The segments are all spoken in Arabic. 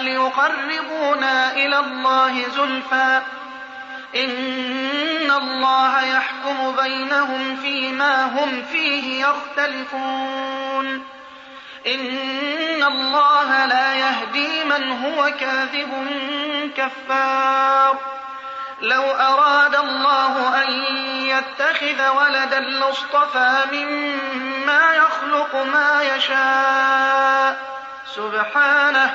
ليقربونا إلى الله زلفى. إن الله يحكم بينهم فيما هم فيه يختلفون. إن الله لا يهدي من هو كاذب كفار. لو أراد الله أن يتخذ ولدا لاصطفى مما يخلق ما يشاء. سبحانه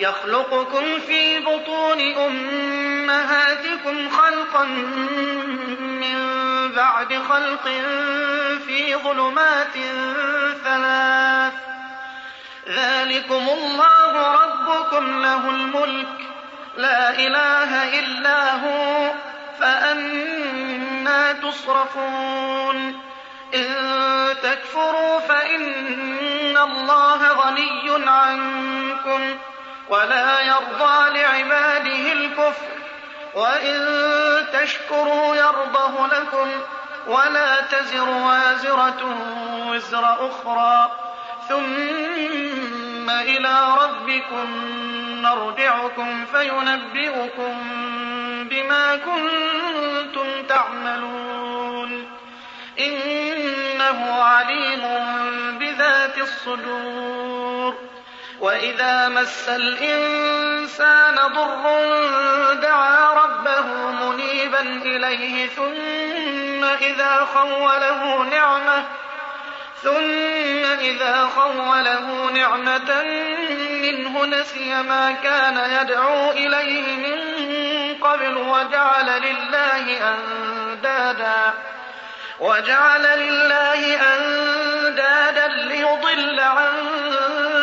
يخلقكم في بطون أمهاتكم خلقا من بعد خلق في ظلمات ثلاث. ذلكم الله ربكم له الملك. لا إله إلا هو فأنا تصرفون. إن تكفروا فإن الله غني عنكم. ولا يرضى لعباده الكفر. وإن تشكروا يرضه لكم ولا تزر وازرة وزر أخرى. ثم إلى ربكم نرجعكم فينبئكم بما كنتم تعملون. إنه عليم بذات الصدور. وإذا مس الإنسان ضر دعا ربه منيبا إليه ثم إذا خوله نعمة ثم إذا خوله نعمة منه نسي ما كان يدعو إليه من قبل وجعل لله أندادا وجعل لله أندادا ليضل عن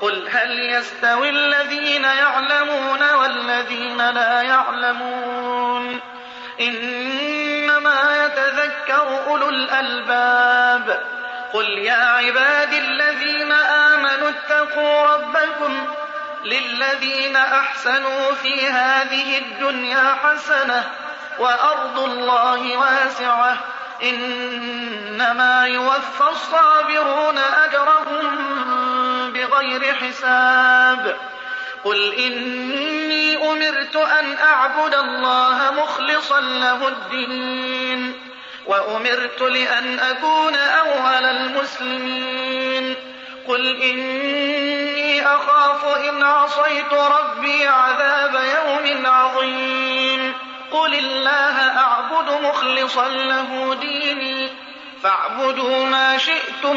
قل هل يستوي الذين يعلمون والذين لا يعلمون؟ إنما يتذكر أولو الألباب. قل يا عباد الذين آمنوا اتقوا ربكم للذين أحسنوا في هذه الدنيا حسنة وأرض الله واسعة. إنما يوفى الصابرون أجرهم بغير حساب. قل إني أمرت أن أعبد الله مخلصا له الدين وأمرت لأن أكون أول المسلمين. قل إني أخاف إن عصيت ربي عذاب يوم عظيم. قل الله أعبد مخلصا له ديني فاعبدوا ما شئتم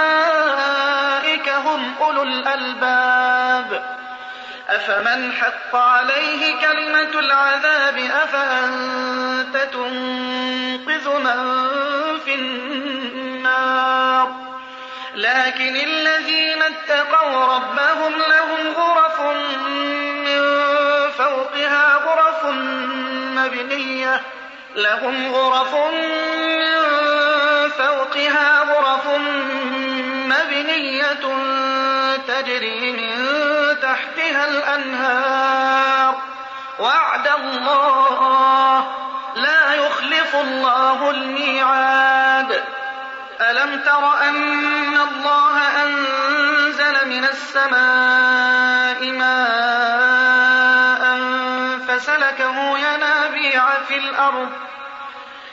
أولو الألباب. أفمن حق عليه كلمة العذاب أفأنت تنقذ من في النار؟ لكن الذين اتقوا ربهم لهم غرف من فوقها غرف مبنية. لهم غرف من فوقها غرف مبنية. تجري من تحتها الأنهار. وعد الله لا يخلف الله الميعاد. ألم تر أن الله أنزل من السماء ماء فسلكه ينابيع في الأرض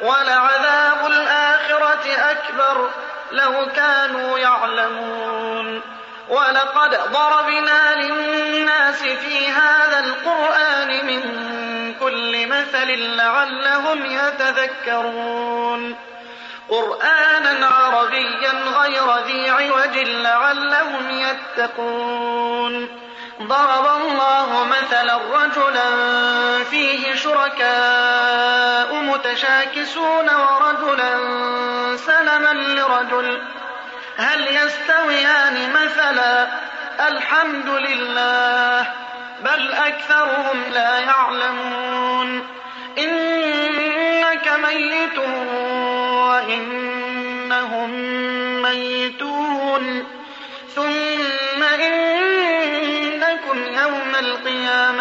ولعذاب الآخرة أكبر لو كانوا يعلمون. ولقد ضربنا للناس في هذا القرآن من كل مثل لعلهم يتذكرون. قرآنا عربيا غير ذي عوج لعلهم يتقون. ضرب الله مثلا رجلا فيه شركاء متشاكسون ورجلا سلما لرجل. هل يستويان مثلا؟ الحمد لله بل أكثرهم لا يعلمون. إنك ميت وإنهم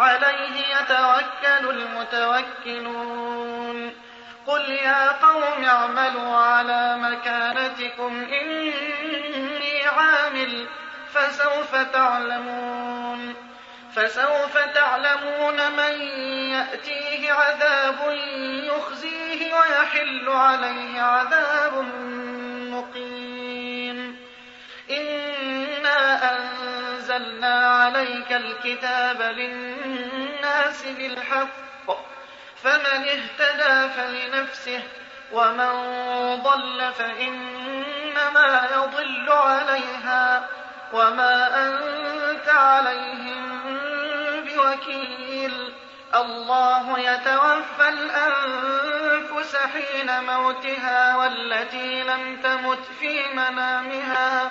عليه يتوكل المتوكلون. قل يا قوم اعملوا على مكانتكم إني عامل. فسوف تعلمون. فسوف تعلمون من يأتيه عذاب يخزيه ويحل عليه عذاب مقيم. أنزلنا عليك الكتاب للناس بالحق فمن اهتدى فلنفسه ومن ضل فإنما يضل عليها وما أنت عليهم بوكيل. الله يتوفى الأنفس حين موتها والتي لم تمت في منامها.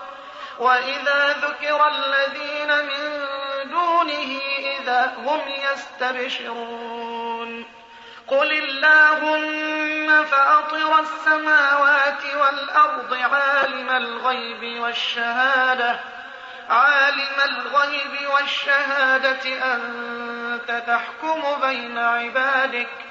وإذا ذكر الذين من دونه إذا هم يستبشرون قل اللهم فأطر السماوات والأرض عالم الغيب والشهادة عالم الغيب والشهادة أنت تحكم بين عبادك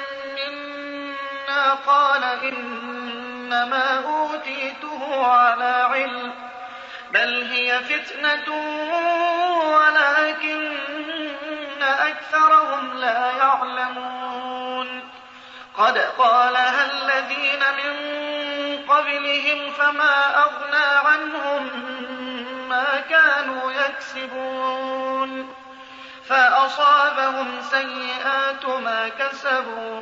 قال إنما أوتيته على علم بل هي فتنة ولكن أكثرهم لا يعلمون. قد قالها الذين من قبلهم فما أغنى عنهم ما كانوا يكسبون. فأصابهم سيئات ما كسبوا.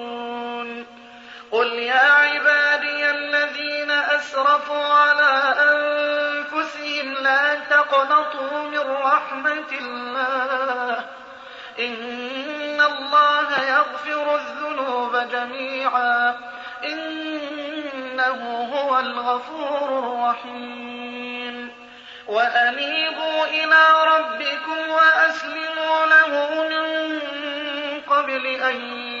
قل يا عبادي الذين أسرفوا على أنفسهم لا تقنطوا من رحمة الله. إن الله يغفر الذنوب جميعا. إنه هو الغفور الرحيم. وأنيبوا إلى ربكم وأسلموا له من قبل أن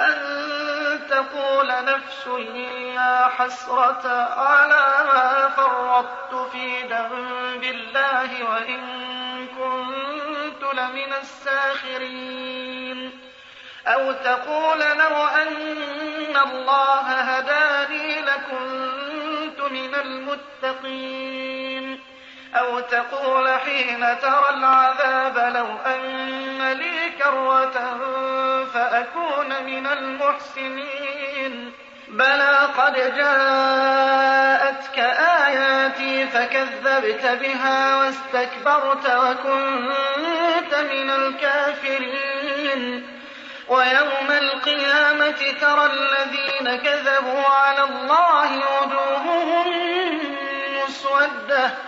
أن تقول نفس يا حسرة على ما فرطت في ذنب الله وإن كنت لمن الساخرين. أو تقول لو أن الله هداني لكنت من المتقين. أو تقول حين ترى العذاب لو أن لي كرة فأكون من المحسنين. بلى قد جاءتك آياتي فكذبت بها واستكبرت وكنت من الكافرين. ويوم القيامة ترى الذين كذبوا على الله وجوههم مسودة.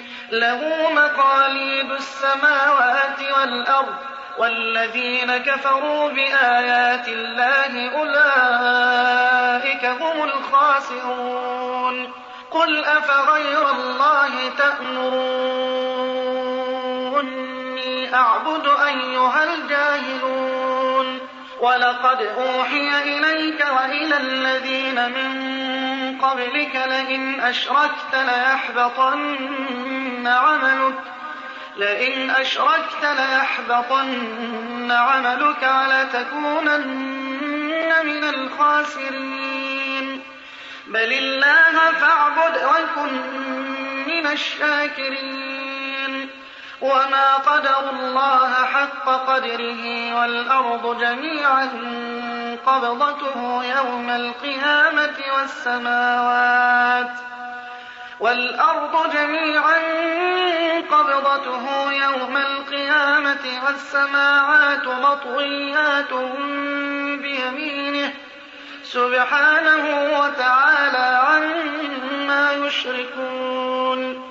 له مقاليد السماوات والأرض والذين كفروا بآيات الله أولئك هم الخاسرون. قل أفغير الله تأمروني أعبد أيها الجاهلون. ولقد أوحي إليك وإلى الذين من قبلك لئن أشركت ليحبطن عملك لئن أشركت ليحبطن عملك ولتكونن من الخاسرين. بل الله فاعبد وكن من الشاكرين. وما قدروا الله حق قدره والأرض جميعا قبضته يوم القيامة والسماوات والأرض جميعا قبضته يوم القيامة والسماوات مطويات بيمينه سبحانه وتعالى عما يشركون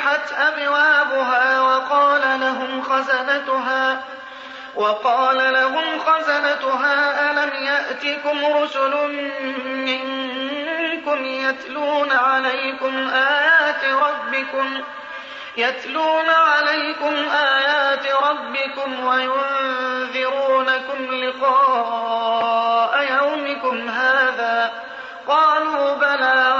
فتحت أبوابها وقال لهم خزنتها وقال لهم خزنتها ألم يأت يأتكم رسل منكم يتلون عليكم آيات ربكم يتلون عليكم آيات ربكم وينذرونكم لقاء يومكم هذا؟ قالوا بلى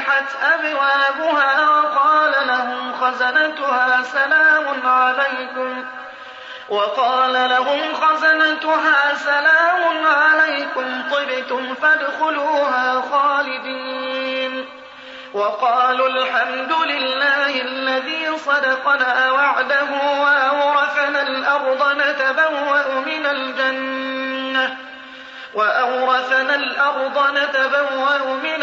وفتحت أبوابها وقال لهم خزنتها سلام عليكم. وقال لهم خزنتها سلام عليكم. طبتم فادخلوها خالدين. وقالوا الحمد لله الذي صدقنا وعده وأورثنا الأرض نتبوأ من الجنة. وأورثنا الأرض نتبوأ من